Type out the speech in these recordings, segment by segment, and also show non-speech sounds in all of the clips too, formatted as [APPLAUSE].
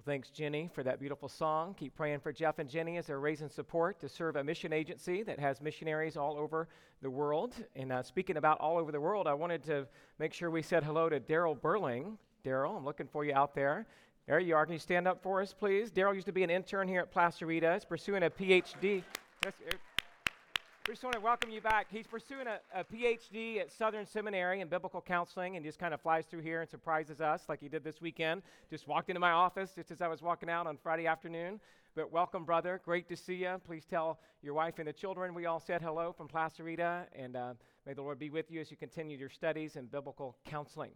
Well, thanks, Jenny, for that beautiful song. Keep praying for Jeff and Jenny as they're raising support to serve a mission agency that has missionaries all over the world. And uh, speaking about all over the world, I wanted to make sure we said hello to Daryl Burling. Daryl, I'm looking for you out there. There you are. Can you stand up for us, please? Daryl used to be an intern here at Placerita. He's pursuing a PhD. We just want to welcome you back. He's pursuing a, a, PhD at Southern Seminary in biblical counseling and just kind of flies through here and surprises us like he did this weekend. Just walked into my office just as I was walking out on Friday afternoon. But welcome, brother. Great to see you. Please tell your wife and the children we all said hello from Placerita, and uh, may the Lord be with you as you continue your studies in biblical counseling.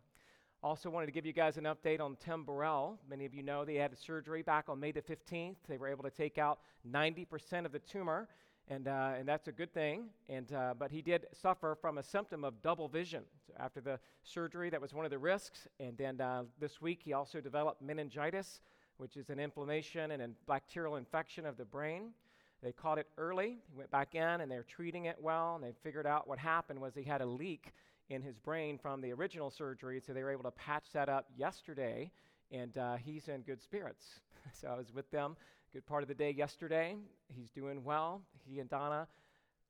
Also, wanted to give you guys an update on Tim Burrell. Many of you know they had surgery back on May the 15th. They were able to take out 90% of the tumor and, uh, and that's a good thing. And, uh, but he did suffer from a symptom of double vision. So after the surgery, that was one of the risks. And then uh, this week, he also developed meningitis, which is an inflammation and a bacterial infection of the brain. They caught it early. He went back in, and they're treating it well. And they figured out what happened was he had a leak in his brain from the original surgery. So they were able to patch that up yesterday, and uh, he's in good spirits. [LAUGHS] so I was with them good part of the day yesterday. He's doing well. He and Donna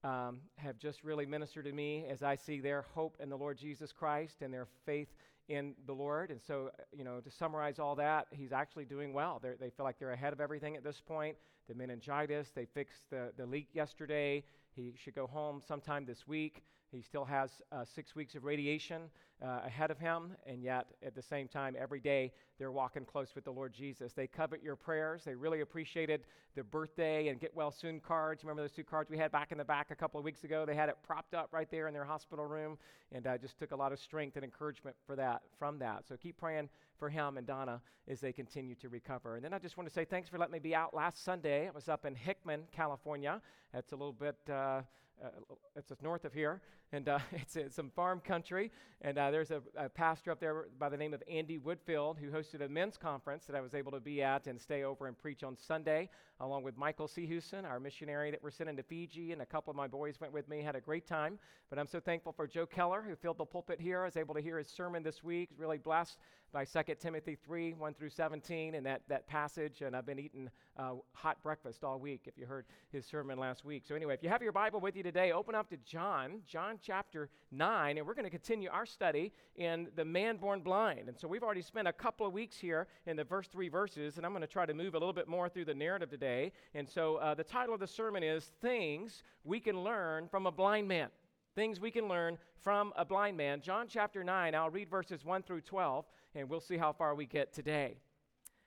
um, have just really ministered to me as I see their hope in the Lord Jesus Christ and their faith in the Lord. And so, you know, to summarize all that, he's actually doing well. They're, they feel like they're ahead of everything at this point. The meningitis, they fixed the, the leak yesterday. He should go home sometime this week. He still has uh, six weeks of radiation uh, ahead of him, and yet at the same time, every day they're walking close with the Lord Jesus. They covet your prayers. They really appreciated the birthday and get well soon cards. Remember those two cards we had back in the back a couple of weeks ago? They had it propped up right there in their hospital room, and uh, just took a lot of strength and encouragement for that from that. So keep praying for him and Donna as they continue to recover. And then I just want to say thanks for letting me be out last Sunday. I was up in Hickman, California. That's a little bit. Uh, uh, it's north of here, and uh, [LAUGHS] it's, some farm country. And uh, there's a, a, pastor up there by the name of Andy Woodfield who hosted a men's conference that I was able to be at and stay over and preach on Sunday, along with Michael Seahuson, our missionary that we're sending to Fiji, and a couple of my boys went with me. Had a great time. But I'm so thankful for Joe Keller who filled the pulpit here. I was able to hear his sermon this week. Really blessed by 2 Timothy 3 1 through 17 and that, that passage. And I've been eating uh, hot breakfast all week if you heard his sermon last week. So, anyway, if you have your Bible with you today, open up to John, John chapter 9, and we're going to continue our study in the man born blind. And so, we've already spent a couple of weeks here in the first three verses, and I'm going to try to move a little bit more through the narrative today. And so, uh, the title of the sermon is Things We Can Learn from a Blind Man. Things we can learn from a blind man. John chapter 9, I'll read verses 1 through 12 and we'll see how far we get today.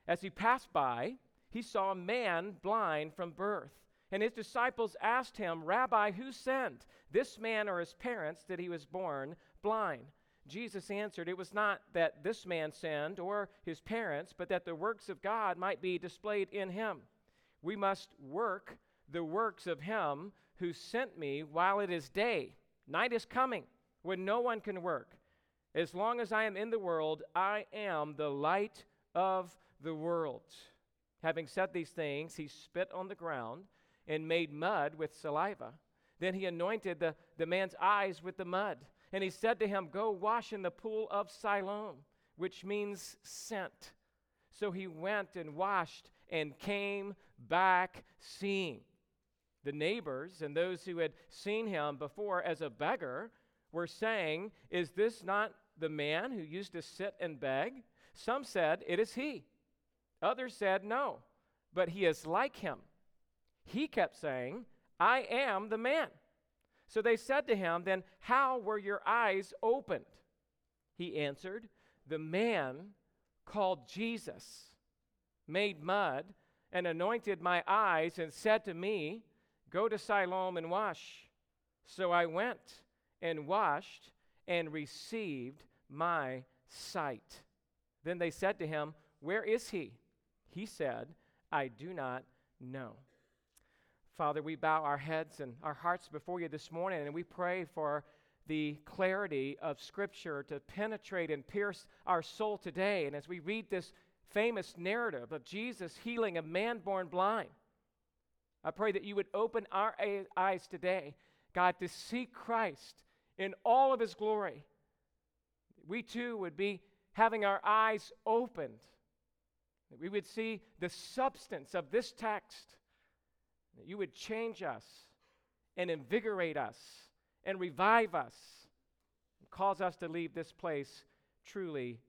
As he passed by, he saw a man blind from birth. And his disciples asked him, Rabbi, who sent this man or his parents that he was born blind? Jesus answered, It was not that this man sinned or his parents, but that the works of God might be displayed in him. We must work the works of him who sent me while it is day. Night is coming when no one can work. As long as I am in the world, I am the light of the world. Having said these things, he spit on the ground and made mud with saliva. Then he anointed the, the man's eyes with the mud. And he said to him, Go wash in the pool of Siloam, which means sent. So he went and washed and came back seeing. The neighbors and those who had seen him before as a beggar were saying, Is this not the man who used to sit and beg? Some said, It is he. Others said, No, but he is like him. He kept saying, I am the man. So they said to him, Then how were your eyes opened? He answered, The man called Jesus made mud and anointed my eyes and said to me, Go to Siloam and wash. So I went and washed and received my sight. Then they said to him, Where is he? He said, I do not know. Father, we bow our heads and our hearts before you this morning, and we pray for the clarity of Scripture to penetrate and pierce our soul today. And as we read this famous narrative of Jesus healing a man born blind, I pray that you would open our eyes today, God, to see Christ in all of his glory we too would be having our eyes opened that we would see the substance of this text, that you would change us and invigorate us and revive us and cause us to leave this place truly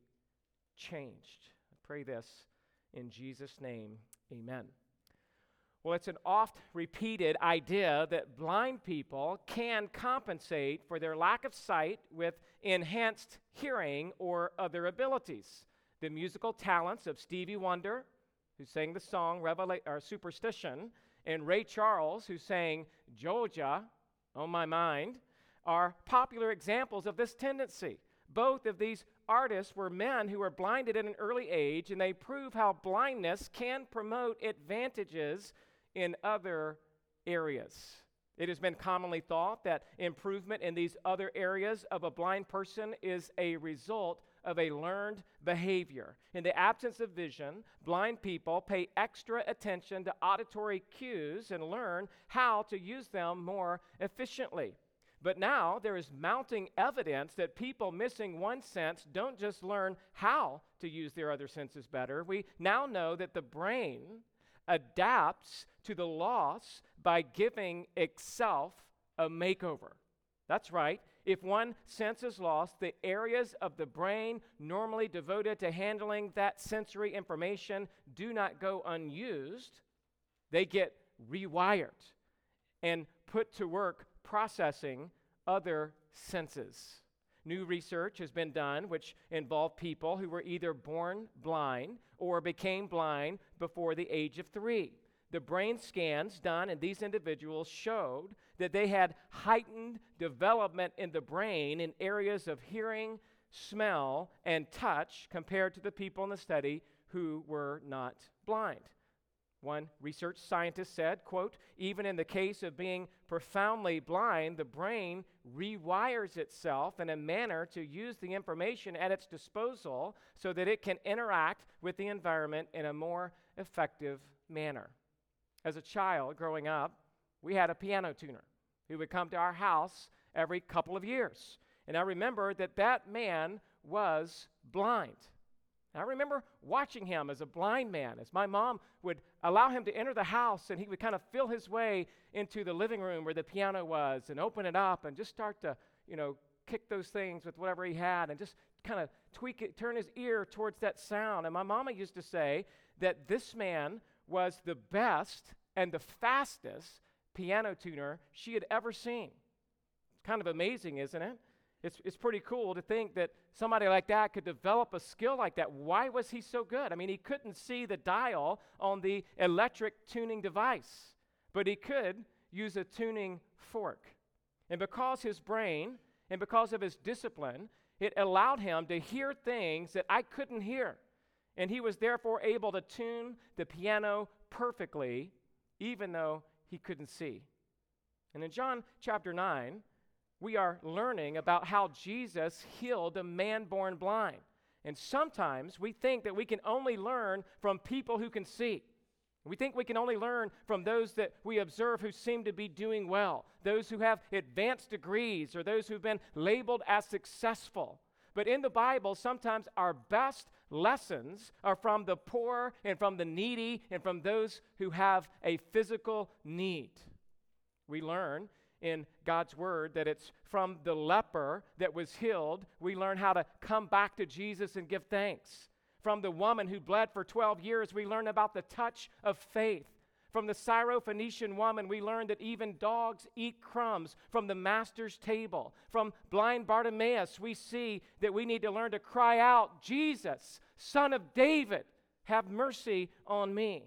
changed. I pray this in Jesus' name. Amen. Well, it's an oft repeated idea that blind people can compensate for their lack of sight with enhanced hearing or other abilities. The musical talents of Stevie Wonder, who sang the song Revela- or Superstition, and Ray Charles, who sang Georgia on My Mind, are popular examples of this tendency. Both of these artists were men who were blinded at an early age, and they prove how blindness can promote advantages in other areas. It has been commonly thought that improvement in these other areas of a blind person is a result of a learned behavior. In the absence of vision, blind people pay extra attention to auditory cues and learn how to use them more efficiently. But now there is mounting evidence that people missing one sense don't just learn how to use their other senses better. We now know that the brain adapts to the loss by giving itself a makeover. That's right. If one sense is lost, the areas of the brain normally devoted to handling that sensory information do not go unused. They get rewired and put to work processing other senses. New research has been done which involved people who were either born blind or became blind before the age of three. The brain scans done in these individuals showed that they had heightened development in the brain in areas of hearing, smell, and touch compared to the people in the study who were not blind. One research scientist said, quote, even in the case of being profoundly blind, the brain rewires itself in a manner to use the information at its disposal so that it can interact with the environment in a more effective manner. As a child growing up, we had a piano tuner who would come to our house every couple of years. And I remember that that man was blind. I remember watching him as a blind man, as my mom would allow him to enter the house and he would kind of feel his way into the living room where the piano was and open it up and just start to, you know, kick those things with whatever he had and just kind of tweak it, turn his ear towards that sound. And my mama used to say that this man was the best and the fastest piano tuner she had ever seen. It's kind of amazing, isn't it? It's, it's pretty cool to think that somebody like that could develop a skill like that. Why was he so good? I mean, he couldn't see the dial on the electric tuning device, but he could use a tuning fork. And because his brain and because of his discipline, it allowed him to hear things that I couldn't hear. And he was therefore able to tune the piano perfectly, even though he couldn't see. And in John chapter 9, we are learning about how Jesus healed a man born blind. And sometimes we think that we can only learn from people who can see. We think we can only learn from those that we observe who seem to be doing well, those who have advanced degrees, or those who've been labeled as successful. But in the Bible, sometimes our best lessons are from the poor and from the needy and from those who have a physical need. We learn in God's word that it's from the leper that was healed, we learn how to come back to Jesus and give thanks. From the woman who bled for 12 years, we learn about the touch of faith. From the Syrophoenician woman, we learn that even dogs eat crumbs from the master's table. From blind Bartimaeus, we see that we need to learn to cry out, Jesus, son of David, have mercy on me.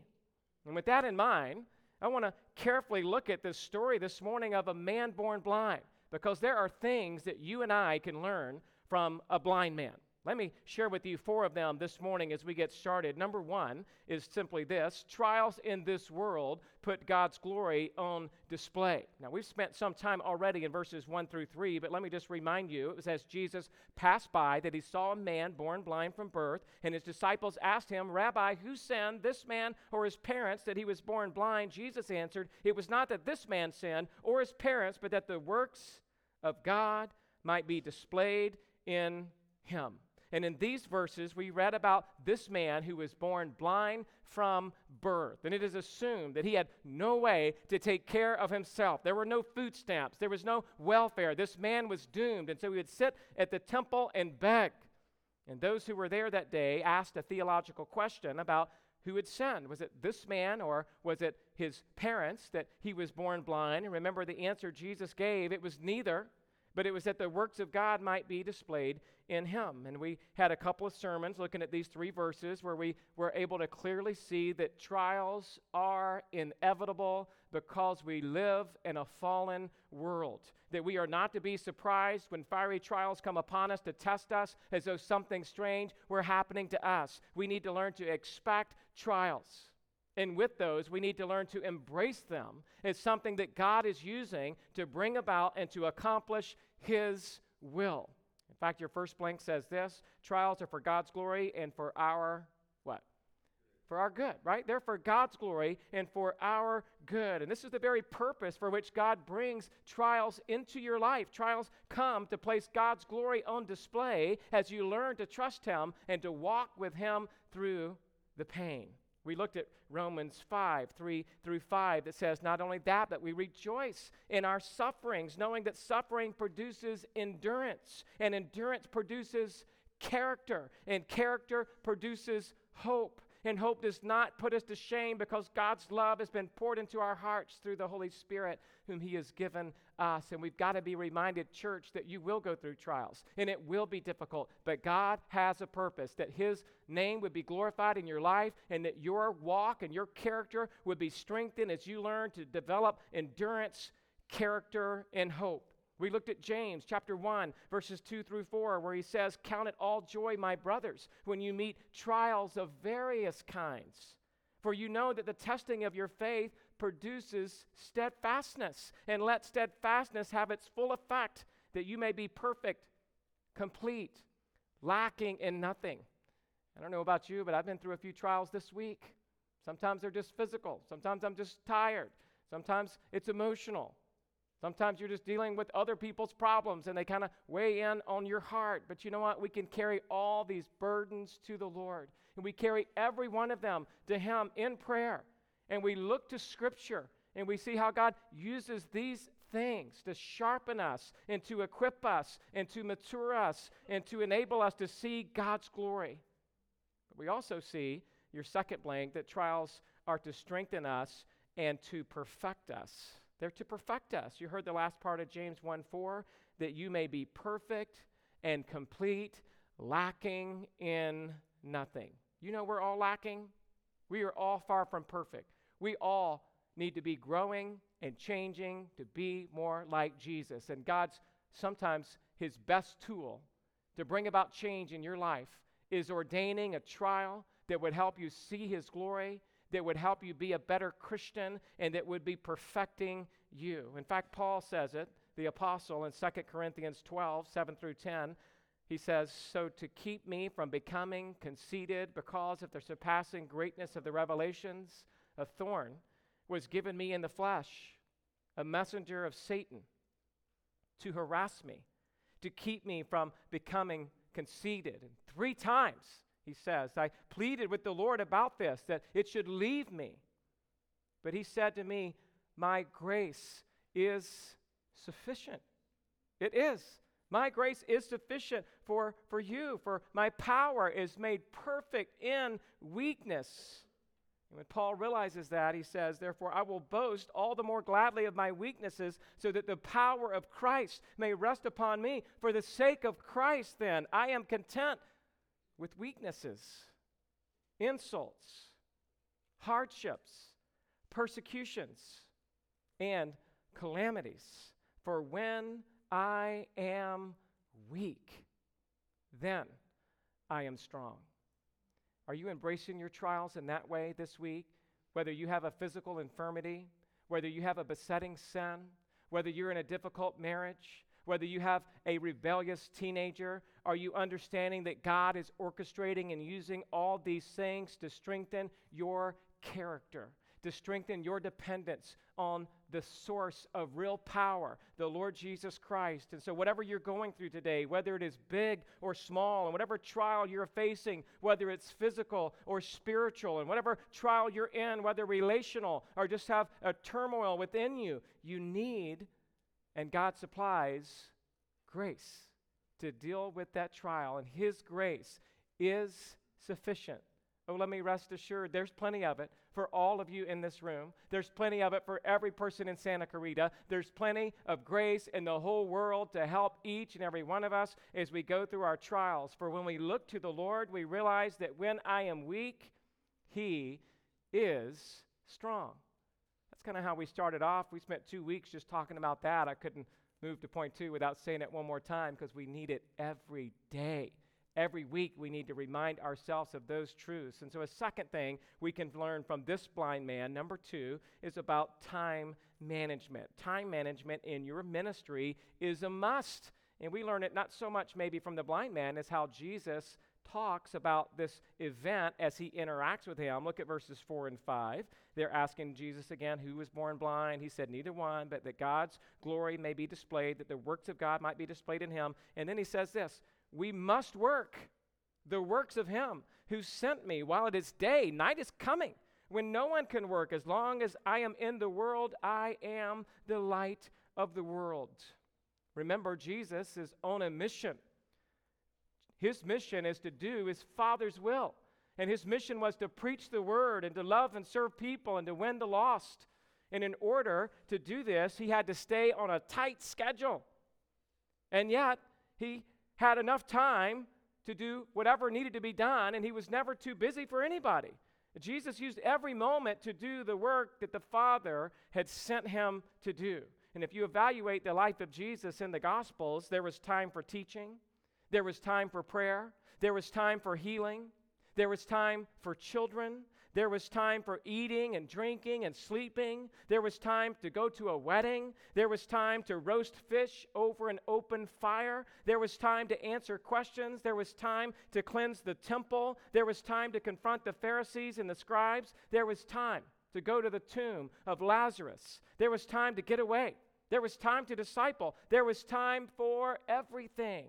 And with that in mind, I want to carefully look at this story this morning of a man born blind because there are things that you and I can learn from a blind man. Let me share with you four of them this morning as we get started. Number one is simply this trials in this world put God's glory on display. Now, we've spent some time already in verses one through three, but let me just remind you it was as Jesus passed by that he saw a man born blind from birth, and his disciples asked him, Rabbi, who sinned, this man or his parents, that he was born blind? Jesus answered, It was not that this man sinned or his parents, but that the works of God might be displayed in him. And in these verses, we read about this man who was born blind from birth. And it is assumed that he had no way to take care of himself. There were no food stamps, there was no welfare. This man was doomed. And so he would sit at the temple and beg. And those who were there that day asked a theological question about who had sinned. Was it this man or was it his parents that he was born blind? And remember the answer Jesus gave it was neither but it was that the works of God might be displayed in him. And we had a couple of sermons looking at these three verses where we were able to clearly see that trials are inevitable because we live in a fallen world. That we are not to be surprised when fiery trials come upon us to test us as though something strange were happening to us. We need to learn to expect trials. And with those, we need to learn to embrace them as something that God is using to bring about and to accomplish His will. In fact, your first blank says this trials are for God's glory and for our what? For our good, right? They're for God's glory and for our good. And this is the very purpose for which God brings trials into your life. Trials come to place God's glory on display as you learn to trust Him and to walk with Him through the pain. We looked at Romans 5, 3 through 5, that says, Not only that, but we rejoice in our sufferings, knowing that suffering produces endurance, and endurance produces character, and character produces hope. And hope does not put us to shame because God's love has been poured into our hearts through the Holy Spirit, whom He has given us. And we've got to be reminded, church, that you will go through trials and it will be difficult. But God has a purpose that His name would be glorified in your life and that your walk and your character would be strengthened as you learn to develop endurance, character, and hope. We looked at James chapter 1, verses 2 through 4, where he says, Count it all joy, my brothers, when you meet trials of various kinds. For you know that the testing of your faith produces steadfastness. And let steadfastness have its full effect, that you may be perfect, complete, lacking in nothing. I don't know about you, but I've been through a few trials this week. Sometimes they're just physical, sometimes I'm just tired, sometimes it's emotional. Sometimes you're just dealing with other people's problems and they kind of weigh in on your heart. But you know what? We can carry all these burdens to the Lord. And we carry every one of them to Him in prayer. And we look to Scripture and we see how God uses these things to sharpen us and to equip us and to mature us and to enable us to see God's glory. But we also see, your second blank, that trials are to strengthen us and to perfect us. They're to perfect us. You heard the last part of James 1 4 that you may be perfect and complete, lacking in nothing. You know, we're all lacking. We are all far from perfect. We all need to be growing and changing to be more like Jesus. And God's sometimes his best tool to bring about change in your life is ordaining a trial that would help you see his glory that would help you be a better Christian and that would be perfecting you. In fact, Paul says it, the apostle, in 2 Corinthians 12, 7 through 10. He says, So to keep me from becoming conceited because of the surpassing greatness of the revelations, a thorn was given me in the flesh, a messenger of Satan to harass me, to keep me from becoming conceited. And three times he says. I pleaded with the Lord about this, that it should leave me. But he said to me, My grace is sufficient. It is. My grace is sufficient for, for you, for my power is made perfect in weakness. And when Paul realizes that, he says, Therefore, I will boast all the more gladly of my weaknesses, so that the power of Christ may rest upon me. For the sake of Christ, then, I am content with weaknesses, insults, hardships, persecutions, and calamities. For when I am weak, then I am strong. Are you embracing your trials in that way this week? Whether you have a physical infirmity, whether you have a besetting sin, whether you're in a difficult marriage, whether you have a rebellious teenager, are you understanding that God is orchestrating and using all these things to strengthen your character, to strengthen your dependence on the source of real power, the Lord Jesus Christ. And so, whatever you're going through today, whether it is big or small, and whatever trial you're facing, whether it's physical or spiritual, and whatever trial you're in, whether relational or just have a turmoil within you, you need, and God supplies grace to deal with that trial. And His grace is sufficient. Oh, let me rest assured, there's plenty of it for all of you in this room. There's plenty of it for every person in Santa Clarita. There's plenty of grace in the whole world to help each and every one of us as we go through our trials. For when we look to the Lord, we realize that when I am weak, He is strong. That's kind of how we started off. We spent two weeks just talking about that. I couldn't move to point two without saying it one more time because we need it every day. Every week, we need to remind ourselves of those truths. And so, a second thing we can learn from this blind man, number two, is about time management. Time management in your ministry is a must. And we learn it not so much maybe from the blind man as how Jesus talks about this event as he interacts with him. Look at verses 4 and 5. They're asking Jesus again, who was born blind? He said, Neither one, but that God's glory may be displayed, that the works of God might be displayed in him. And then he says this we must work the works of him who sent me while it is day. Night is coming when no one can work. As long as I am in the world, I am the light of the world. Remember, Jesus is on a mission. His mission is to do his Father's will. And his mission was to preach the word and to love and serve people and to win the lost. And in order to do this, he had to stay on a tight schedule. And yet, he had enough time to do whatever needed to be done, and he was never too busy for anybody. Jesus used every moment to do the work that the Father had sent him to do. And if you evaluate the life of Jesus in the Gospels, there was time for teaching, there was time for prayer, there was time for healing, there was time for children, there was time for eating and drinking and sleeping. There was time to go to a wedding. There was time to roast fish over an open fire. There was time to answer questions. There was time to cleanse the temple. There was time to confront the Pharisees and the scribes. There was time to go to the tomb of Lazarus. There was time to get away. There was time to disciple. There was time for everything.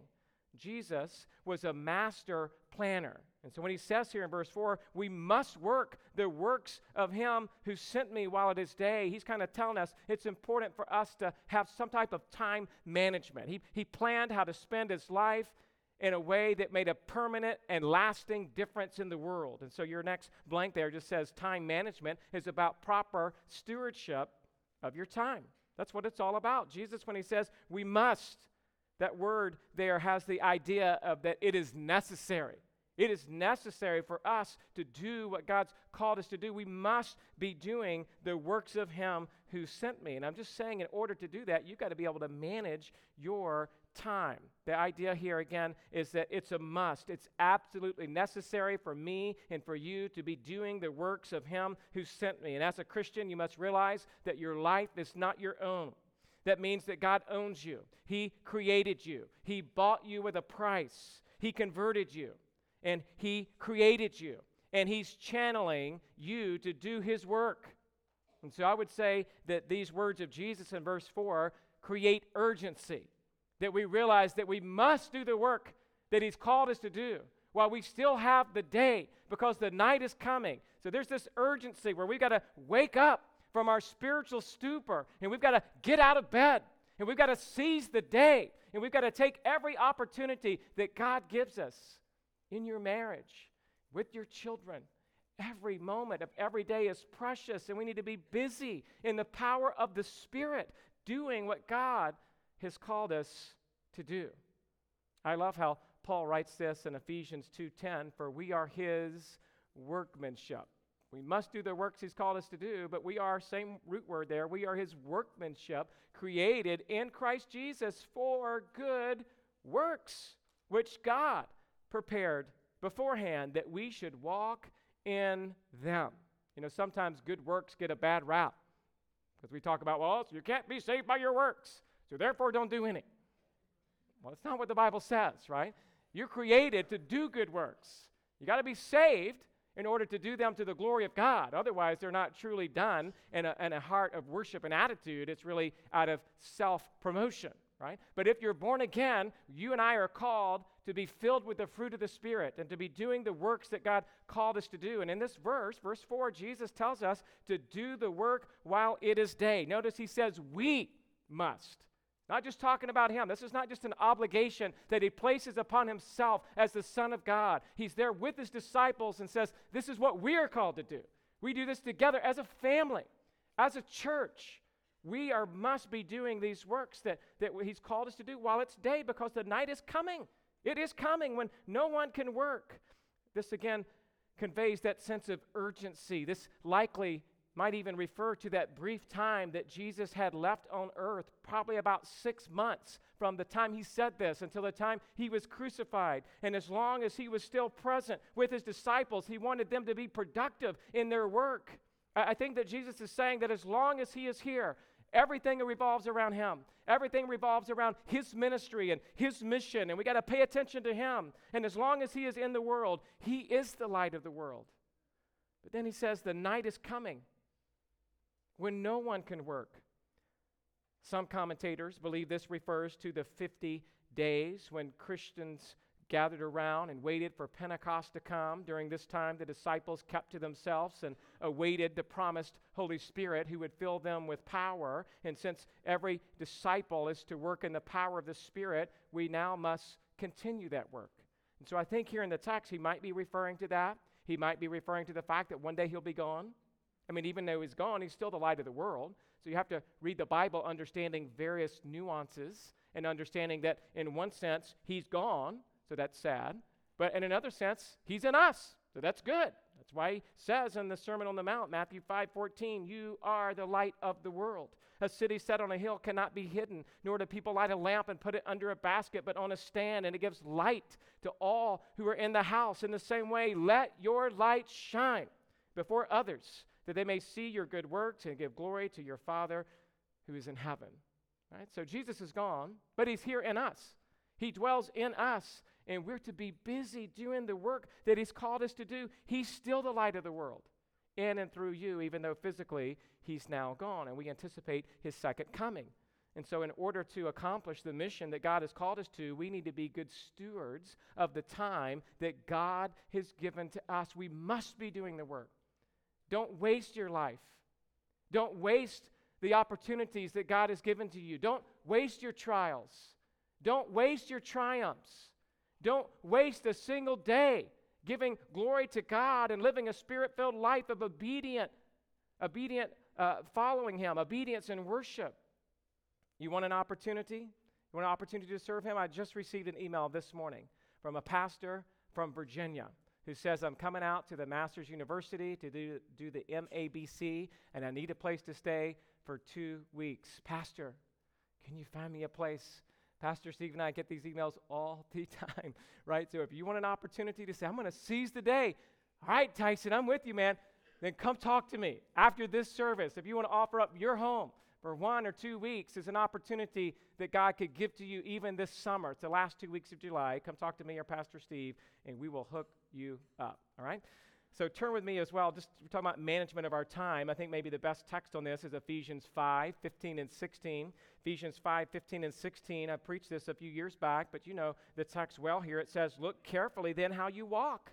Jesus was a master planner. And so when he says here in verse 4, we must work the works of him who sent me while it is day, he's kind of telling us it's important for us to have some type of time management. He, he planned how to spend his life in a way that made a permanent and lasting difference in the world. And so your next blank there just says time management is about proper stewardship of your time. That's what it's all about. Jesus, when he says we must, that word there has the idea of that it is necessary. It is necessary for us to do what God's called us to do. We must be doing the works of Him who sent me. And I'm just saying, in order to do that, you've got to be able to manage your time. The idea here again is that it's a must. It's absolutely necessary for me and for you to be doing the works of Him who sent me. And as a Christian, you must realize that your life is not your own. That means that God owns you. He created you. He bought you with a price. He converted you and He created you, and He's channeling you to do His work. And so I would say that these words of Jesus in verse 4 create urgency, that we realize that we must do the work that He's called us to do while we still have the day because the night is coming. So there's this urgency where we've got to wake up from our spiritual stupor and we've got to get out of bed and we've got to seize the day and we've got to take every opportunity that God gives us in your marriage, with your children. Every moment of every day is precious, and we need to be busy in the power of the Spirit, doing what God has called us to do. I love how Paul writes this in Ephesians 2:10, for we are his workmanship. We must do the works he's called us to do, but we are, same root word there, we are his workmanship, created in Christ Jesus for good works, which God prepared beforehand that we should walk in them. You know, sometimes good works get a bad rap because we talk about, well, you can't be saved by your works, so therefore don't do any. Well, it's not what the Bible says, right? You're created to do good works. You got to be saved in order to do them to the glory of God. Otherwise, they're not truly done in a, in a heart of worship and attitude. It's really out of self promotion, right? But if you're born again, you and I are called to be filled with the fruit of the Spirit and to be doing the works that God called us to do. And in this verse, verse 4, Jesus tells us to do the work while it is day. Notice he says, We must. Not just talking about him. This is not just an obligation that he places upon himself as the Son of God. He's there with his disciples and says, This is what we are called to do. We do this together as a family, as a church. We are must be doing these works that, that he's called us to do while it's day because the night is coming. It is coming when no one can work. This again conveys that sense of urgency. This likely might even refer to that brief time that Jesus had left on earth, probably about six months from the time he said this until the time he was crucified. And as long as he was still present with his disciples, he wanted them to be productive in their work. I think that Jesus is saying that as long as he is here, everything revolves around him. Everything revolves around his ministry and his mission, and we got to pay attention to him. And as long as he is in the world, he is the light of the world. But then he says, The night is coming when no one can work. Some commentators believe this refers to the 50 days when Christians gathered around and waited for Pentecost to come. During this time, the disciples kept to themselves and awaited the promised Holy Spirit who would fill them with power. And since every disciple is to work in the power of the Spirit, we now must continue that work. And so I think here in the text, he might be referring to that. He might be referring to the fact that one day he'll be gone. I mean, even though he's gone, he's still the light of the world. So you have to read the Bible understanding various nuances and understanding that in one sense, he's gone, so that's sad. But in another sense, he's in us, so that's good. That's why he says in the Sermon on the Mount, Matthew 5 14, you are the light of the world. A city set on a hill cannot be hidden, nor do people light a lamp and put it under a basket, but on a stand, and it gives light to all who are in the house. In the same way, let your light shine before others that they may see your good works and give glory to your Father who is in heaven. Right? So Jesus is gone, but he's here in us. He dwells in us, and we're to be busy doing the work that he's called us to do. He's still the light of the world in and through you, even though physically he's now gone, and we anticipate his second coming. And so, in order to accomplish the mission that God has called us to, we need to be good stewards of the time that God has given to us. We must be doing the work. Don't waste your life. Don't waste the opportunities that God has given to you. Don't waste your trials. Don't waste your triumphs. Don't waste a single day giving glory to God and living a spirit filled life of obedient, obedient uh, following Him, obedience and worship. You want an opportunity? You want an opportunity to serve Him? I just received an email this morning from a pastor from Virginia who says, I'm coming out to the Master's University to do, do the MABC, and I need a place to stay for two weeks. Pastor, can you find me a place? Pastor Steve and I get these emails all [LAUGHS] the time, right? So if you want an opportunity to say, I'm going to seize the day, all right, Tyson, I'm with you, man, then come talk to me after this service. If you want to offer up your home for one or two weeks is an opportunity that God could give to you even this summer. It's the last two weeks of July. Come talk to me or Pastor Steve, and we will hook you up. All right? So turn with me as well. Just we're talking about management of our time. I think maybe the best text on this is Ephesians 5, 15 and 16. Ephesians 5, 15 and 16. I preached this a few years back, but you know the text well here. It says, Look carefully then how you walk.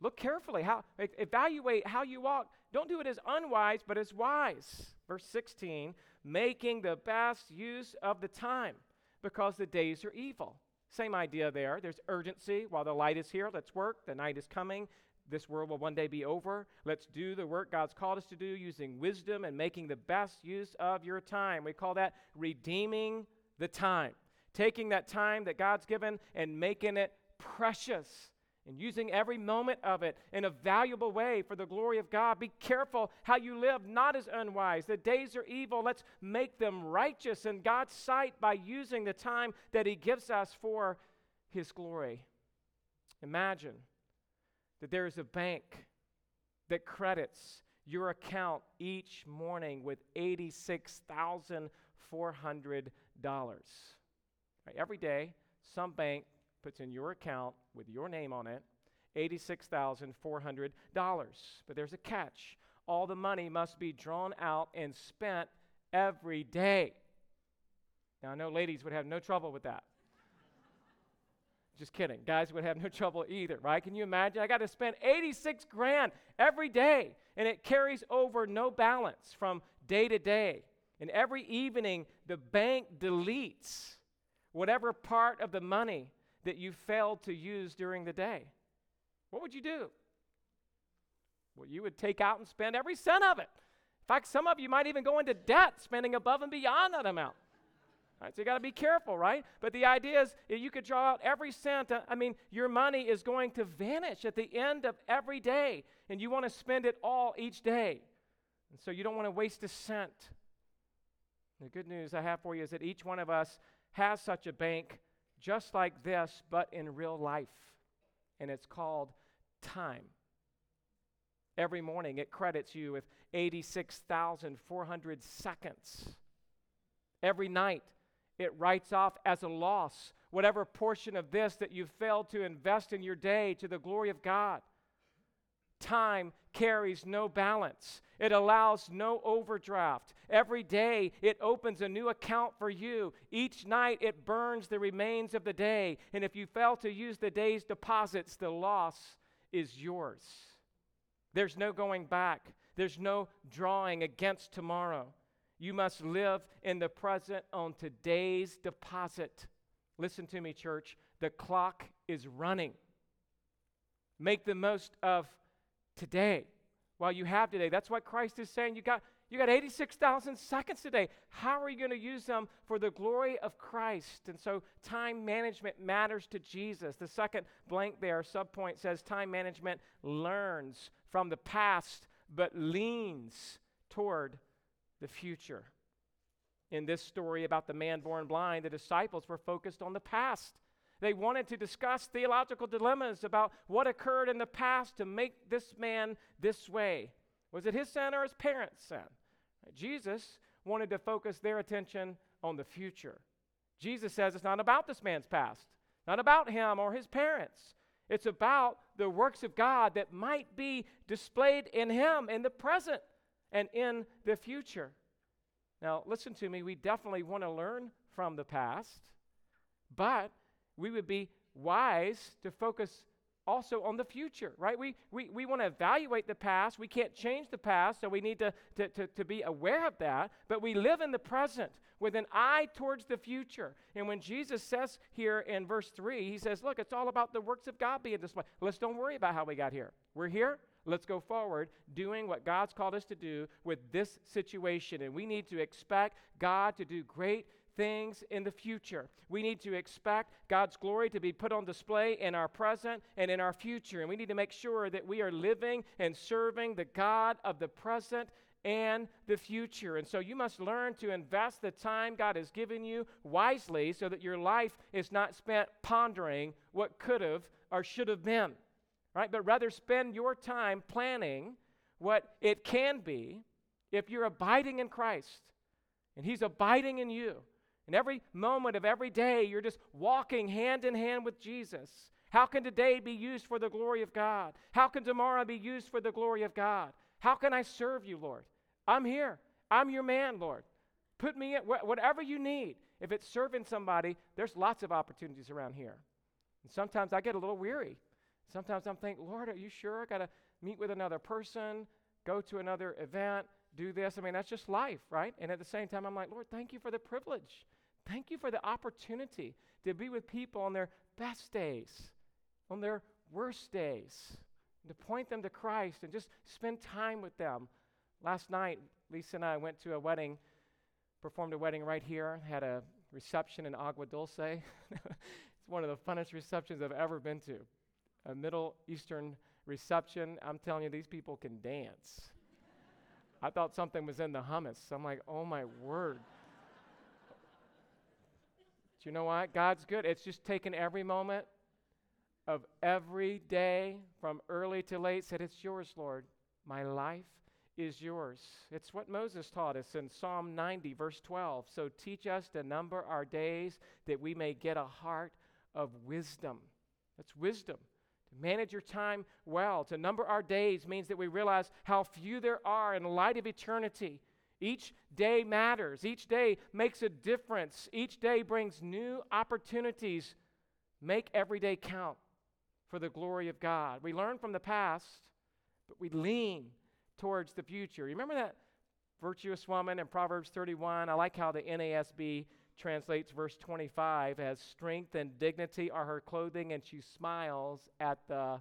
Look carefully. How evaluate how you walk. Don't do it as unwise, but as wise. Verse 16, making the best use of the time because the days are evil. Same idea there. There's urgency. While the light is here, let's work. The night is coming. This world will one day be over. Let's do the work God's called us to do using wisdom and making the best use of your time. We call that redeeming the time. Taking that time that God's given and making it precious and using every moment of it in a valuable way for the glory of God. Be careful how you live, not as unwise. The days are evil. Let's make them righteous in God's sight by using the time that He gives us for His glory. Imagine that there is a bank that credits your account each morning with $86,400. Right? Every day, some bank puts in your account with your name on it $86,400. But there's a catch. All the money must be drawn out and spent every day. Now, I know ladies would have no trouble with that. Just kidding. Guys would have no trouble either, right? Can you imagine? I got to spend 86 grand every day, and it carries over no balance from day to day. And every evening, the bank deletes whatever part of the money that you failed to use during the day. What would you do? Well, you would take out and spend every cent of it. In fact, some of you might even go into debt, spending above and beyond that amount. Right, so you got to be careful, right? But the idea is you could draw out every cent. Uh, I mean, your money is going to vanish at the end of every day, and you want to spend it all each day. And so you don't want to waste a cent. The good news I have for you is that each one of us has such a bank just like this, but in real life. And it's called time. Every morning it credits you with 86,400 seconds. Every night it writes off as a loss whatever portion of this that you failed to invest in your day to the glory of God. Time carries no balance. It allows no overdraft. Every day it opens a new account for you. Each night it burns the remains of the day. And if you fail to use the day's deposits, the loss is yours. There's no going back, there's no drawing against tomorrow. You must live in the present on today's deposit. Listen to me, church. The clock is running. Make the most of today while you have today. That's what Christ is saying. You got, you got 86,000 seconds today. How are you going to use them for the glory of Christ? And so time management matters to Jesus. The second blank there, subpoint says time management learns from the past but leans toward the future. In this story about the man born blind, the disciples were focused on the past. They wanted to discuss theological dilemmas about what occurred in the past to make this man this way. Was it his sin or his parents' sin? Jesus wanted to focus their attention on the future. Jesus says it's not about this man's past, not about him or his parents. It's about the works of God that might be displayed in him in the present and in the future. Now, listen to me, we definitely want to learn from the past, but we would be wise to focus also on the future, right? We, we, we want to evaluate the past. We can't change the past, so we need to, to, to, to be aware of that. But we live in the present with an eye towards the future. And when Jesus says here in verse 3, he says, Look, it's all about the works of God being displayed. Let's don't worry about how we got here. We're here. Let's go forward doing what God's called us to do with this situation. And we need to expect God to do great things in the future. We need to expect God's glory to be put on display in our present and in our future. And we need to make sure that we are living and serving the God of the present and the future. And so you must learn to invest the time God has given you wisely so that your life is not spent pondering what could have or should have been right? But rather spend your time planning what it can be if you're abiding in Christ and He's abiding in you. And every moment of every day, you're just walking hand in hand with Jesus. How can today be used for the glory of God? How can tomorrow be used for the glory of God? How can I serve you, Lord? I'm here. I'm your man, Lord. Put me in wh- whatever you need. If it's serving somebody, there's lots of opportunities around here. And sometimes I get a little weary Sometimes I'm thinking, Lord, are you sure? I got to meet with another person, go to another event, do this. I mean, that's just life, right? And at the same time, I'm like, Lord, thank you for the privilege. Thank you for the opportunity to be with people on their best days, on their worst days, to point them to Christ and just spend time with them. Last night, Lisa and I went to a wedding, performed a wedding right here, had a reception in Agua Dulce. [LAUGHS] it's one of the funnest receptions I've ever been to a Middle Eastern reception. I'm telling you, these people can dance. I thought something was in the hummus. I'm like, oh my word. You know what? God's good. It's just taken every moment of every day from early to late, said, It's yours, Lord. My life is yours. It's what Moses taught us in Psalm 90, verse 12. So teach us to number our days that we may get a heart of wisdom. That's wisdom To manage your time well, to number our days means that we realize how few there are in light of eternity. Each day matters. Each day makes a difference. Each day brings new opportunities. Make every day count for the glory of God. We learn from the past, but we lean towards the future. Remember that virtuous woman in Proverbs 31? I like how the NASB translates verse 25 as strength and dignity are her clothing, and she smiles at the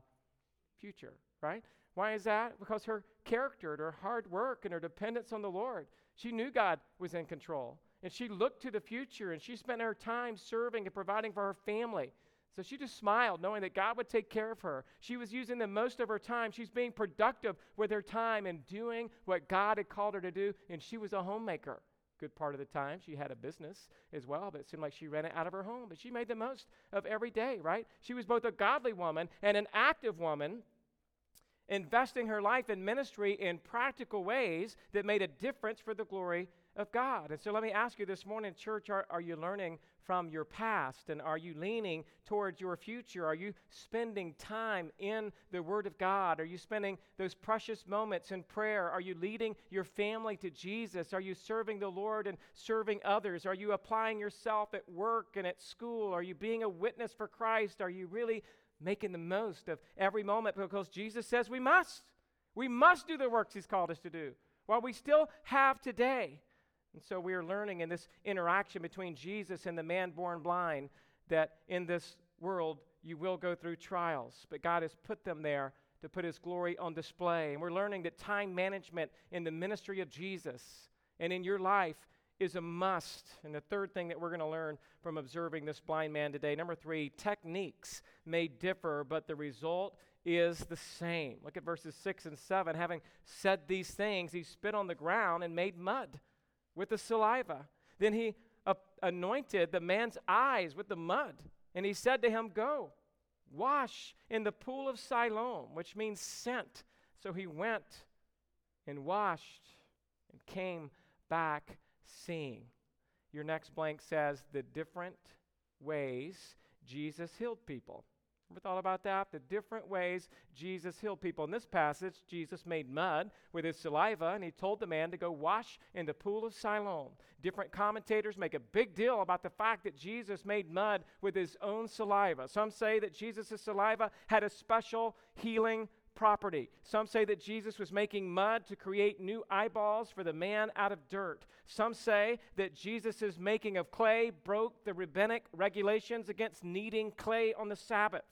future, right? Why is that? Because her character, and her hard work, and her dependence on the Lord. She knew God was in control. And she looked to the future and she spent her time serving and providing for her family. So she just smiled, knowing that God would take care of her. She was using the most of her time. She's being productive with her time and doing what God had called her to do. And she was a homemaker. Good part of the time. She had a business as well, but it seemed like she ran it out of her home. But she made the most of every day, right? She was both a godly woman and an active woman, investing her life in ministry in practical ways that made a difference for the glory of God. And so let me ask you this morning, church, are, are you learning from your past? And are you leaning towards your future? Are you spending time in the Word of God? Are you spending those precious moments in prayer? Are you leading your family to Jesus? Are you serving the Lord and serving others? Are you applying yourself at work and at school? Are you being a witness for Christ? Are you really making the most of every moment? Because Jesus says we must. We must do the works He's called us to do while we still have today. And so we are learning in this interaction between Jesus and the man born blind that in this world you will go through trials, but God has put them there to put his glory on display. And we're learning that time management in the ministry of Jesus and in your life is a must. And the third thing that we're going to learn from observing this blind man today, number three, techniques may differ, but the result is the same. Look at verses six and seven. Having said these things, he spit on the ground and made mud with the saliva. Then he uh, anointed the man's eyes with the mud, and he said to him, Go, wash in the pool of Siloam, which means sent. So he went and washed and came back seeing. Your next blank says the different ways Jesus healed people. Ever thought about that? The different ways Jesus healed people. In this passage, Jesus made mud with his saliva and he told the man to go wash in the pool of Siloam. Different commentators make a big deal about the fact that Jesus made mud with his own saliva. Some say that Jesus' saliva had a special healing property. Some say that Jesus was making mud to create new eyeballs for the man out of dirt. Some say that Jesus' making of clay broke the rabbinic regulations against kneading clay on the Sabbath.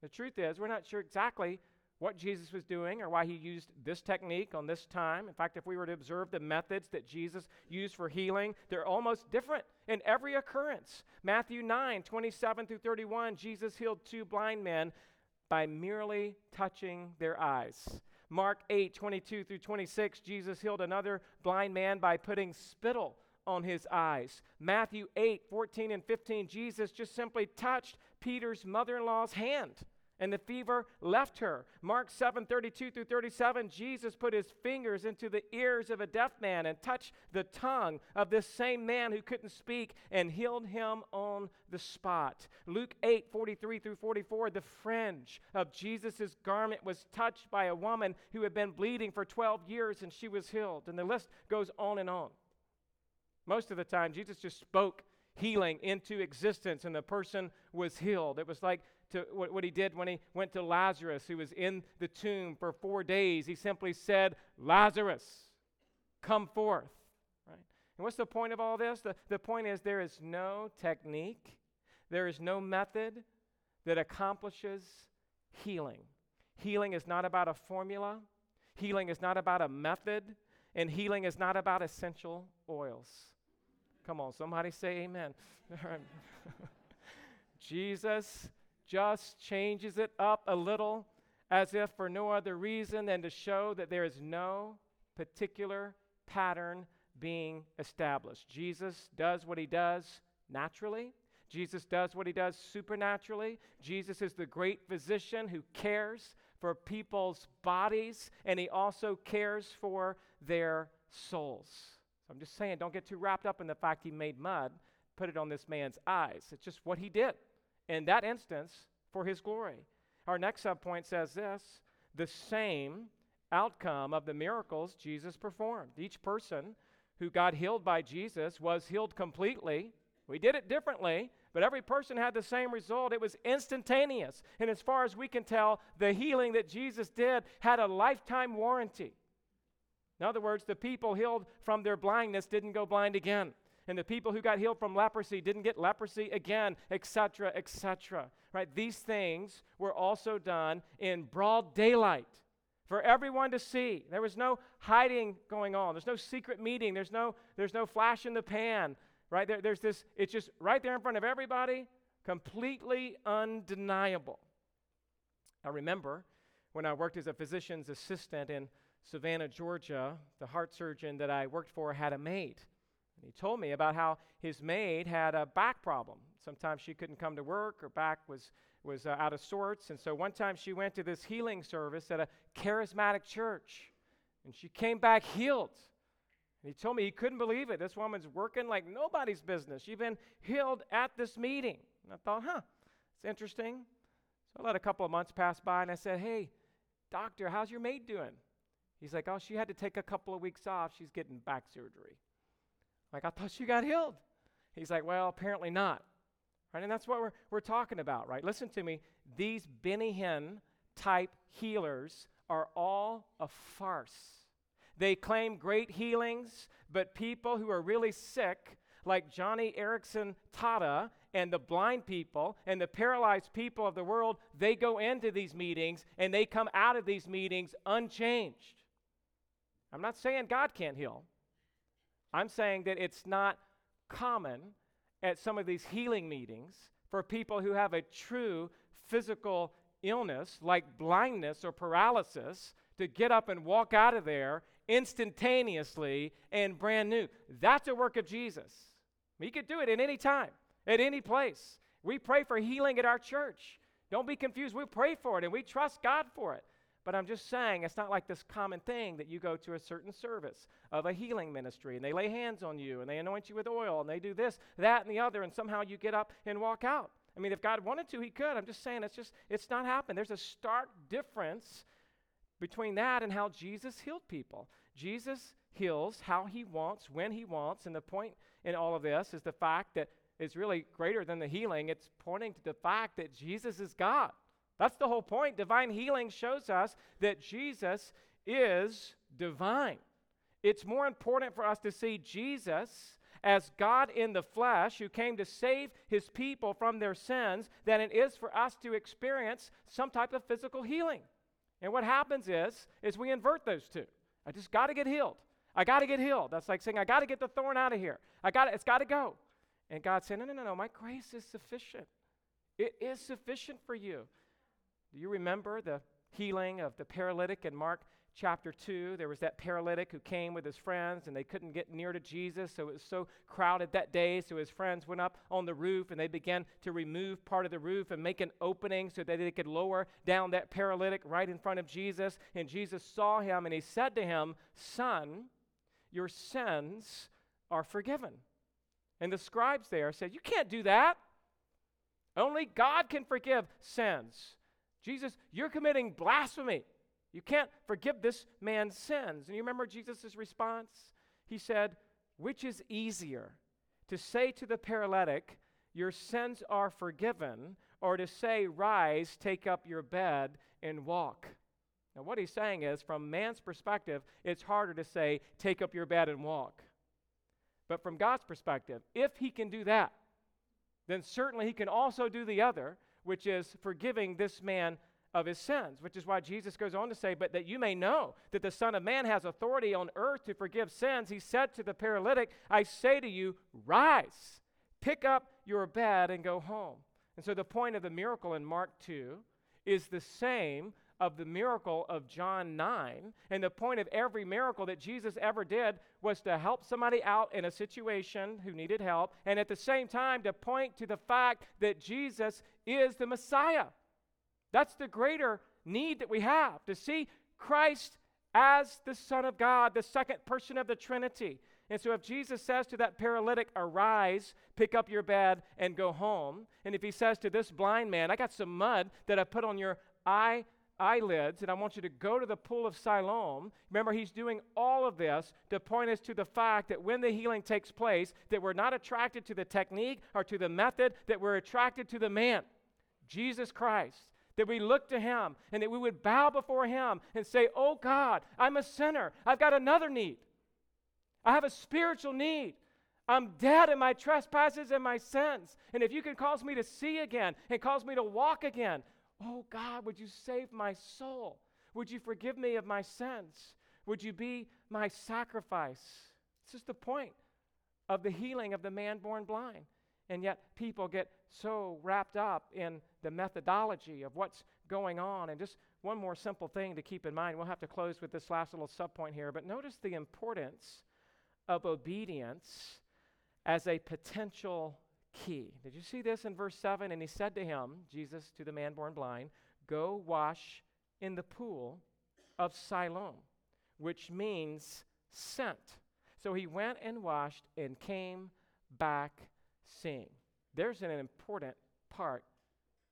The truth is, we're not sure exactly what Jesus was doing or why he used this technique on this time. In fact, if we were to observe the methods that Jesus used for healing, they're almost different in every occurrence. Matthew 9, 27 through 31, Jesus healed two blind men by merely touching their eyes. Mark 8, 22 through 26, Jesus healed another blind man by putting spittle on his eyes. Matthew 8, 14 and 15, Jesus just simply touched Peter's mother in law's hand and the fever left her. Mark 7 32 through 37, Jesus put his fingers into the ears of a deaf man and touched the tongue of this same man who couldn't speak and healed him on the spot. Luke 8 43 through 44, the fringe of Jesus' garment was touched by a woman who had been bleeding for 12 years and she was healed. And the list goes on and on. Most of the time, Jesus just spoke healing into existence and the person was healed. It was like to what, what, he did when he went to Lazarus, who was in the tomb for four days. He simply said, Lazarus, come forth. Right? And what's the point of all this? The, the point is there is no technique, there is no method that accomplishes healing. Healing is not about a formula, healing is not about a method, and healing is not about essential oils. Come on, somebody say amen. [LAUGHS] Jesus just changes it up a little as if for no other reason than to show that there is no particular pattern being established. Jesus does what he does naturally. Jesus does what he does supernaturally. Jesus is the great physician who cares for people's bodies and he also cares for their souls. So I'm just saying, don't get too wrapped up in the fact he made mud, put it on this man's eyes. It's just what he did in that instance for his glory. our next subpoint says this the same outcome of the miracles Jesus performed. Each person who got healed by Jesus was healed completely. We did it differently, but every person had the same result. It was instantaneous. And as far as we can tell, the healing that Jesus did had a lifetime warranty. In other words, the people healed from their blindness didn't go blind again. And the people who got healed from leprosy didn't get leprosy again, etc., etc. Right? These things were also done in broad daylight for everyone to see. There was no hiding going on. There's no secret meeting. There's no, there's no flash in the pan. Right? There, there's this, it's just right there in front of everybody, completely undeniable. I remember when I worked as a physician's assistant in Savannah, Georgia, the heart surgeon that I worked for had a maid. And he told me about how his maid had a back problem. Sometimes she couldn't come to work, her back was was uh, out of sorts. And so one time she went to this healing service at a charismatic church, and she came back healed. And he told me he couldn't believe it. This woman's working like nobody's business. She'd been healed at this meeting. And I thought, huh, it's interesting. So I let a couple of months pass by, and I said, hey, doctor, how's your maid doing? He's like, oh, she had to take a couple of weeks off. She's getting back surgery. Like, I thought you got healed. He's like, well, apparently not. Right? And that's what we're, we're talking about, right? Listen to me. These Benny Hinn type healers are all a farce. They claim great healings, but people who are really sick, like Joni Eareckson Tada and the blind people and the paralyzed people of the world, they go into these meetings and they come out of these meetings unchanged. I'm not saying God can't heal. I'm saying that it's not common at some of these healing meetings for people who have a true physical illness like blindness or paralysis to get up and walk out of there instantaneously and brand new. That's a work of Jesus. He could do it at any time, at any place. We pray for healing at our church. Don't be confused. We pray for it and we trust God for it. But I'm just saying, it's not like this common thing that you go to a certain service of a healing ministry and they lay hands on you and they anoint you with oil and they do this, that, and the other, and somehow you get up and walk out. I mean, if God wanted to, He could. I'm just saying, it's just, it's not happened. There's a stark difference between that and how Jesus healed people. Jesus heals how He wants, when He wants, and the point in all of this is the fact that it's really greater than the healing. It's pointing to the fact that Jesus is God. That's the whole point. Divine healing shows us that Jesus is divine. It's more important for us to see Jesus as God in the flesh who came to save his people from their sins than it is for us to experience some type of physical healing. And what happens is is we invert those two. I just got to get healed. I got to get healed. That's like saying I got to get the thorn out of here. I got it's got to go. And God said, "No, no, no, no. My grace is sufficient. It is sufficient for you." Do you remember the healing of the paralytic in Mark chapter 2? There was that paralytic who came with his friends and they couldn't get near to Jesus, so it was so crowded that day. So his friends went up on the roof and they began to remove part of the roof and make an opening so that they could lower down that paralytic right in front of Jesus. And Jesus saw him and he said to him, Son, your sins are forgiven. And the scribes there said, You can't do that. Only God can forgive sins. Jesus, you're committing blasphemy. You can't forgive this man's sins. And you remember Jesus' response? He said, Which is easier, to say to the paralytic, Your sins are forgiven, or to say, Rise, take up your bed, and walk? Now, what he's saying is, from man's perspective, it's harder to say, Take up your bed and walk. But from God's perspective, if he can do that, then certainly he can also do the other which is forgiving this man of his sins, which is why Jesus goes on to say, But that you may know that the Son of Man has authority on earth to forgive sins, he said to the paralytic, I say to you, rise, pick up your bed, and go home. And so the point of the miracle in Mark 2 is the same of the miracle of John 9. And the point of every miracle that Jesus ever did was to help somebody out in a situation who needed help, and at the same time to point to the fact that Jesus is the Messiah. That's the greater need that we have to see Christ as the Son of God, the second person of the Trinity. And so, if Jesus says to that paralytic, Arise, pick up your bed, and go home, and if he says to this blind man, I got some mud that I put on your eye eyelids and I want you to go to the pool of Siloam. Remember, he's doing all of this to point us to the fact that when the healing takes place, that we're not attracted to the technique or to the method, that we're attracted to the man, Jesus Christ. That we look to him and that we would bow before him and say, Oh God, I'm a sinner. I've got another need. I have a spiritual need. I'm dead in my trespasses and my sins. And if you can cause me to see again and cause me to walk again, Oh God, would you save my soul? Would you forgive me of my sins? Would you be my sacrifice? This is the point of the healing of the man born blind. And yet people get so wrapped up in the methodology of what's going on. And just one more simple thing to keep in mind. We'll have to close with this last little subpoint here, but notice the importance of obedience as a potential key. Did you see this in verse 7? And he said to him, Jesus to the man born blind, Go wash in the pool of Siloam, which means sent. So he went and washed and came back seeing. There's an important part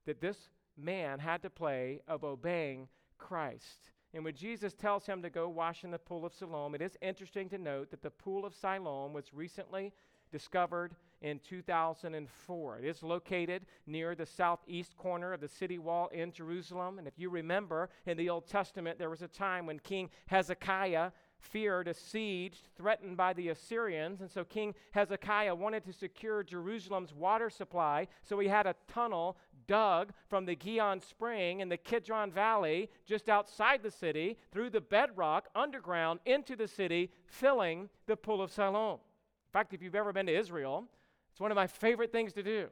that this man had to play of obeying Christ. And when Jesus tells him to go wash in the pool of Siloam, it is interesting to note that the pool of Siloam was recently discovered in 2004. It is located near the southeast corner of the city wall in Jerusalem. And if you remember, in the Old Testament, there was a time when King Hezekiah feared a siege threatened by the Assyrians. And so King Hezekiah wanted to secure Jerusalem's water supply. So he had a tunnel dug from the Gihon Spring in the Kidron Valley, just outside the city, through the bedrock underground into the city, filling the Pool of Siloam. In fact, if you've ever been to Israel, it's one of my favorite things to do.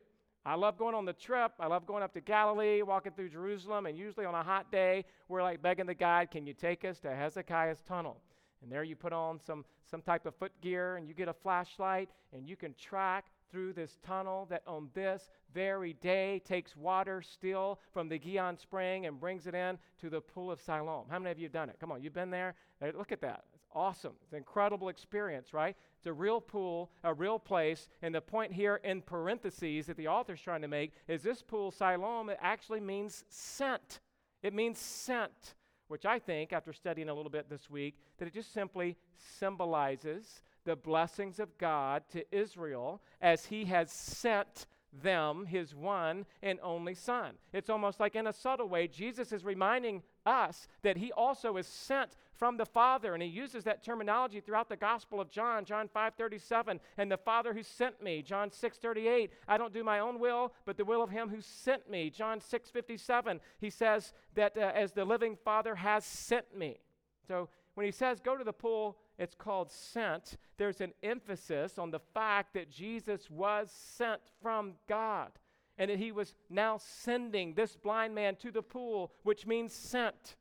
I love going on the trip. I love going up to Galilee, walking through Jerusalem, and usually on a hot day, we're like begging the guide, Can you take us to Hezekiah's tunnel? And there you put on some, some type of foot gear, and you get a flashlight, and you can track through this tunnel that on this very day takes water still from the Gihon spring and brings it in to the pool of Siloam. How many of you have done it? Come on, you've been there? Look at that. Awesome. It's an incredible experience, right? It's a real pool, a real place. And the point here in parentheses that the author's trying to make is this pool, Siloam, it actually means sent. It means sent, which I think, after studying a little bit this week, that it just simply symbolizes the blessings of God to Israel as he has sent them his one and only Son. It's almost like in a subtle way, Jesus is reminding us that he also is sent from the Father. And he uses that terminology throughout the Gospel of John, John 5 37, and the Father who sent me, John 6 38. I don't do my own will, but the will of him who sent me, John 6 57. He says that uh, as the living Father has sent me. So when he says go to the pool, it's called sent. There's an emphasis on the fact that Jesus was sent from God and that he was now sending this blind man to the pool, which means sent.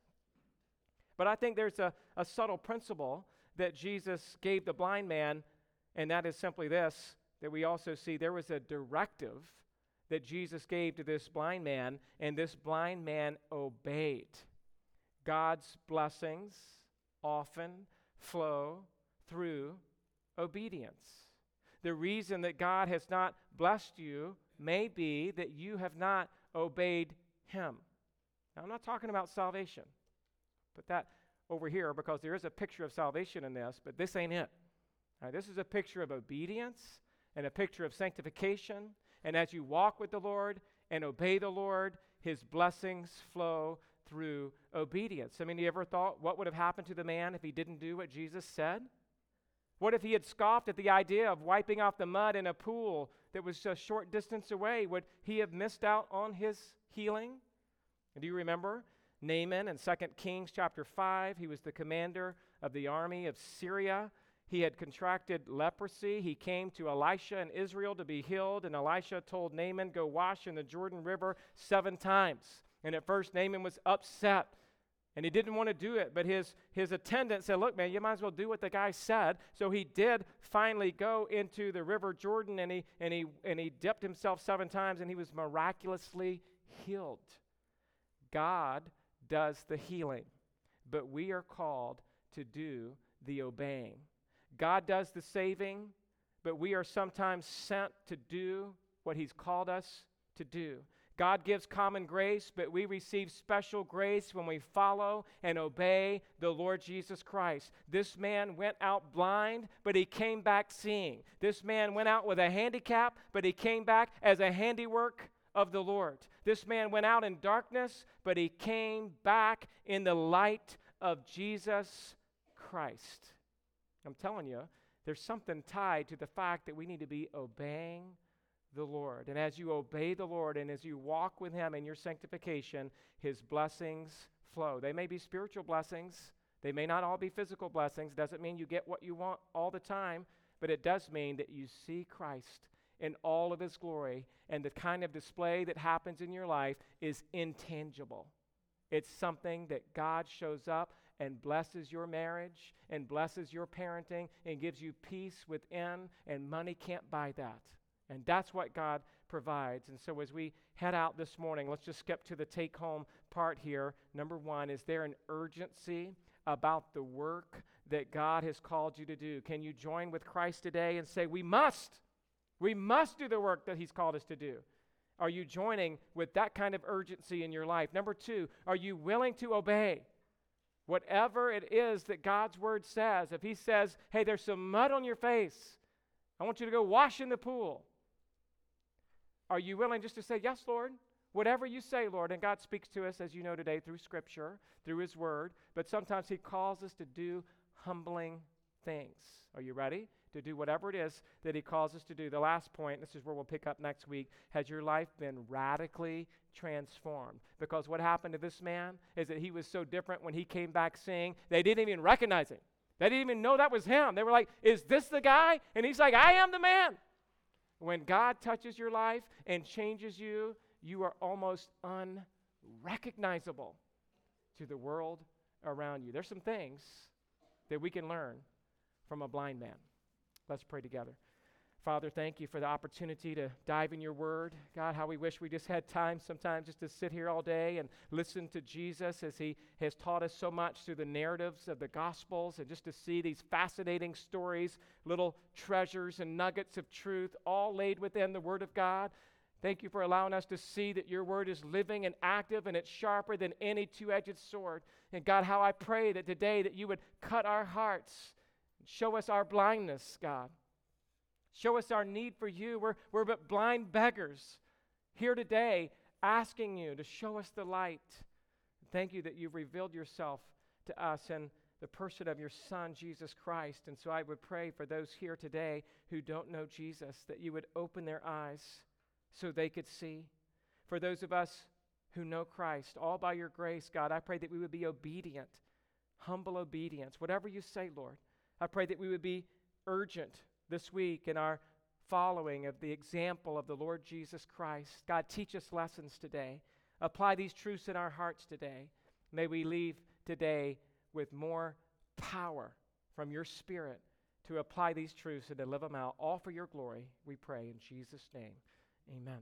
But I think there's a, a subtle principle that Jesus gave the blind man, and that is simply this that we also see there was a directive that Jesus gave to this blind man, and this blind man obeyed. God's blessings often flow through obedience. The reason that God has not blessed you may be that you have not obeyed Him. Now, I'm not talking about salvation. Put that over here because there is a picture of salvation in this, but this ain't it. Right, this is a picture of obedience and a picture of sanctification. And as you walk with the Lord and obey the Lord, His blessings flow through obedience. I mean, you ever thought what would have happened to the man if he didn't do what Jesus said? What if he had scoffed at the idea of wiping off the mud in a pool that was a short distance away? Would he have missed out on his healing? And do you remember Naaman in 2 Kings chapter 5? He was the commander of the army of Syria. He had contracted leprosy. He came to Elisha in Israel to be healed, and Elisha told Naaman, Go wash in the Jordan River seven times. And at first, Naaman was upset and he didn't want to do it, but his, his attendant said, Look, man, you might as well do what the guy said. So he did finally go into the river Jordan and he, and he, and he dipped himself seven times and he was miraculously healed. God does the healing, but we are called to do the obeying. God does the saving, but we are sometimes sent to do what he's called us to do. God gives common grace, but we receive special grace when we follow and obey the Lord Jesus Christ. This man went out blind, but he came back seeing. This man went out with a handicap, but he came back as a handiwork of the Lord. This man went out in darkness, but he came back in the light of Jesus Christ. I'm telling you, there's something tied to the fact that we need to be obeying the Lord. And as you obey the Lord and as you walk with Him in your sanctification, His blessings flow. They may be spiritual blessings, they may not all be physical blessings. Doesn't mean you get what you want all the time, but it does mean that you see Christ in all of His glory, and the kind of display that happens in your life is intangible. It's something that God shows up and blesses your marriage and blesses your parenting and gives you peace within, and money can't buy that. And that's what God provides. And so as we head out this morning, let's just skip to the take home part here. Number one, is there an urgency about the work that God has called you to do? Can you join with Christ today and say, We must, we must do the work that He's called us to do? Are you joining with that kind of urgency in your life? Number two, are you willing to obey? Whatever it is that God's word says, if He says, Hey, there's some mud on your face, I want you to go wash in the pool. Are you willing just to say, Yes, Lord? Whatever you say, Lord. And God speaks to us, as you know today, through Scripture, through His Word. But sometimes He calls us to do humbling things. Are you ready? To do whatever it is that He calls us to do. The last point, this is where we'll pick up next week. Has your life been radically transformed? Because what happened to this man is that he was so different when he came back seeing, they didn't even recognize him. They didn't even know that was him. They were like, Is this the guy? And he's like, I am the man. When God touches your life and changes you, you are almost unrecognizable to the world around you. There's some things that we can learn from a blind man. Let's pray together. Father, thank you for the opportunity to dive in your word. God, how we wish we just had time sometimes just to sit here all day and listen to Jesus as he has taught us so much through the narratives of the Gospels and just to see these fascinating stories, little treasures and nuggets of truth, all laid within the Word of God. Thank you for allowing us to see that your word is living and active and it's sharper than any two edged sword. And God, how I pray that today that you would cut our hearts, show us our blindness, God Show us our need for you. We're, we're but blind beggars here today asking you to show us the light. Thank you that you've revealed yourself to us in the person of your Son, Jesus Christ. And so I would pray for those here today who don't know Jesus that you would open their eyes so they could see. For those of us who know Christ, all by your grace, God, I pray that we would be obedient, humble obedience, whatever you say, Lord. I pray that we would be urgent this week in our following of the example of the Lord Jesus Christ. God, teach us lessons today. Apply these truths in our hearts today. May we leave today with more power from your Spirit to apply these truths and to live them out, all for your glory, we pray in Jesus' name. Amen.